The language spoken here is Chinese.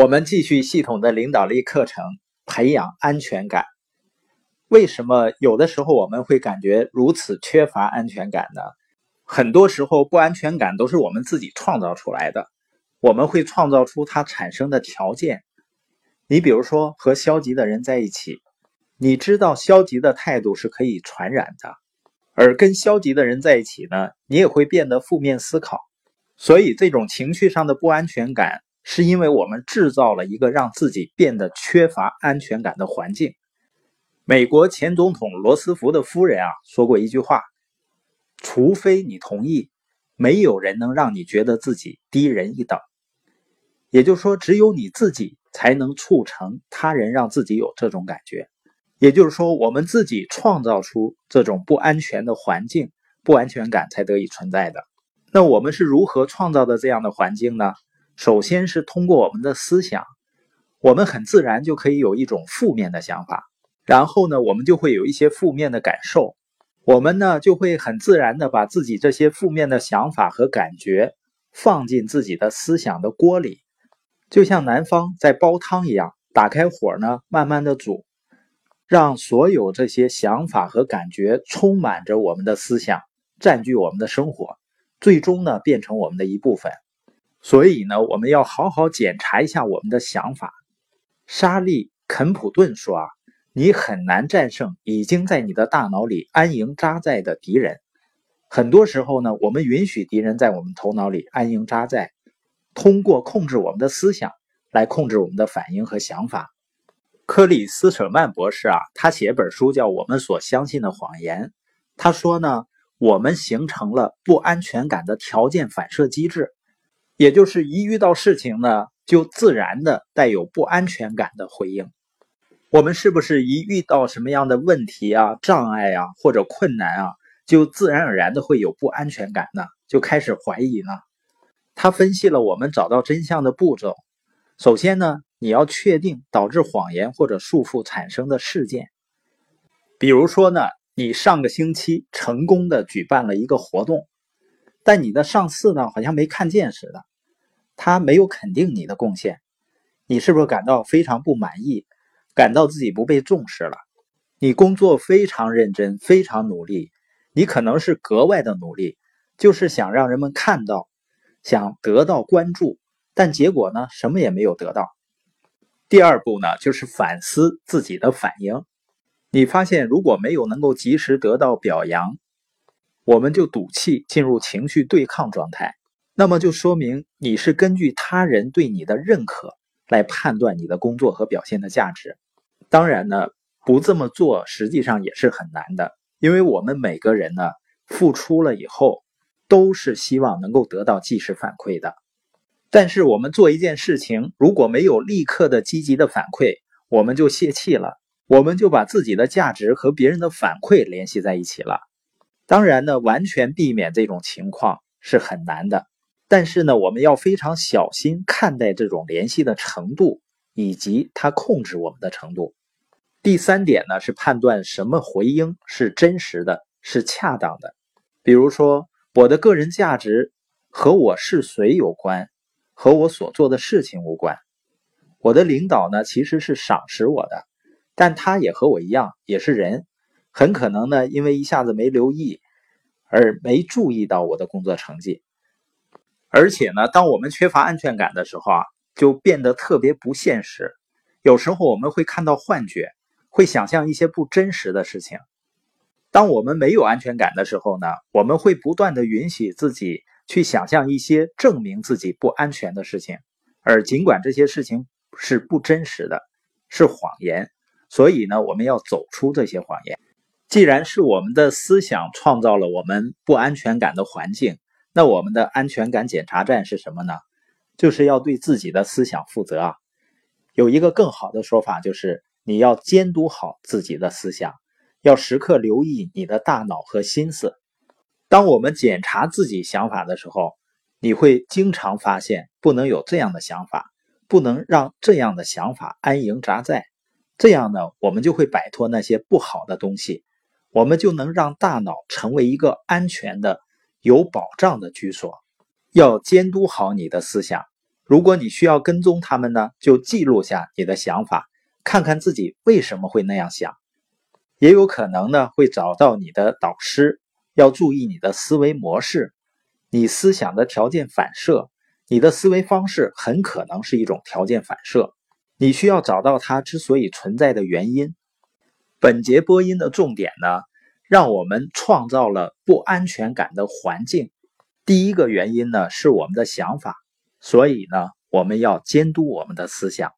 我们继续系统的领导力课程，培养安全感。为什么有的时候我们会感觉如此缺乏安全感呢？很多时候，不安全感都是我们自己创造出来的。我们会创造出它产生的条件。你比如说，和消极的人在一起，你知道消极的态度是可以传染的，而跟消极的人在一起呢，你也会变得负面思考。所以，这种情绪上的不安全感。是因为我们制造了一个让自己变得缺乏安全感的环境。美国前总统罗斯福的夫人啊说过一句话：“除非你同意，没有人能让你觉得自己低人一等。”也就是说，只有你自己才能促成他人让自己有这种感觉。也就是说，我们自己创造出这种不安全的环境，不安全感才得以存在的。那我们是如何创造的这样的环境呢？首先是通过我们的思想，我们很自然就可以有一种负面的想法，然后呢，我们就会有一些负面的感受，我们呢就会很自然的把自己这些负面的想法和感觉放进自己的思想的锅里，就像南方在煲汤一样，打开火呢，慢慢的煮，让所有这些想法和感觉充满着我们的思想，占据我们的生活，最终呢变成我们的一部分。所以呢，我们要好好检查一下我们的想法。沙利·肯普顿说：“啊，你很难战胜已经在你的大脑里安营扎寨的敌人。很多时候呢，我们允许敌人在我们头脑里安营扎寨，通过控制我们的思想来控制我们的反应和想法。”克里斯舍曼博士啊，他写本书叫《我们所相信的谎言》。他说呢，我们形成了不安全感的条件反射机制。也就是一遇到事情呢，就自然的带有不安全感的回应。我们是不是一遇到什么样的问题啊、障碍啊或者困难啊，就自然而然的会有不安全感呢？就开始怀疑呢？他分析了我们找到真相的步骤。首先呢，你要确定导致谎言或者束缚产生的事件。比如说呢，你上个星期成功的举办了一个活动。但你的上司呢，好像没看见似的，他没有肯定你的贡献，你是不是感到非常不满意，感到自己不被重视了？你工作非常认真，非常努力，你可能是格外的努力，就是想让人们看到，想得到关注，但结果呢，什么也没有得到。第二步呢，就是反思自己的反应，你发现如果没有能够及时得到表扬。我们就赌气进入情绪对抗状态，那么就说明你是根据他人对你的认可来判断你的工作和表现的价值。当然呢，不这么做实际上也是很难的，因为我们每个人呢付出了以后，都是希望能够得到即时反馈的。但是我们做一件事情，如果没有立刻的积极的反馈，我们就泄气了，我们就把自己的价值和别人的反馈联系在一起了。当然呢，完全避免这种情况是很难的。但是呢，我们要非常小心看待这种联系的程度以及它控制我们的程度。第三点呢，是判断什么回应是真实的，是恰当的。比如说，我的个人价值和我是谁有关，和我所做的事情无关。我的领导呢，其实是赏识我的，但他也和我一样，也是人。很可能呢，因为一下子没留意，而没注意到我的工作成绩。而且呢，当我们缺乏安全感的时候啊，就变得特别不现实。有时候我们会看到幻觉，会想象一些不真实的事情。当我们没有安全感的时候呢，我们会不断的允许自己去想象一些证明自己不安全的事情，而尽管这些事情是不真实的，是谎言。所以呢，我们要走出这些谎言。既然是我们的思想创造了我们不安全感的环境，那我们的安全感检查站是什么呢？就是要对自己的思想负责啊。有一个更好的说法，就是你要监督好自己的思想，要时刻留意你的大脑和心思。当我们检查自己想法的时候，你会经常发现不能有这样的想法，不能让这样的想法安营扎寨。这样呢，我们就会摆脱那些不好的东西。我们就能让大脑成为一个安全的、有保障的居所。要监督好你的思想，如果你需要跟踪他们呢，就记录下你的想法，看看自己为什么会那样想。也有可能呢，会找到你的导师。要注意你的思维模式，你思想的条件反射，你的思维方式很可能是一种条件反射。你需要找到它之所以存在的原因。本节播音的重点呢，让我们创造了不安全感的环境。第一个原因呢，是我们的想法，所以呢，我们要监督我们的思想。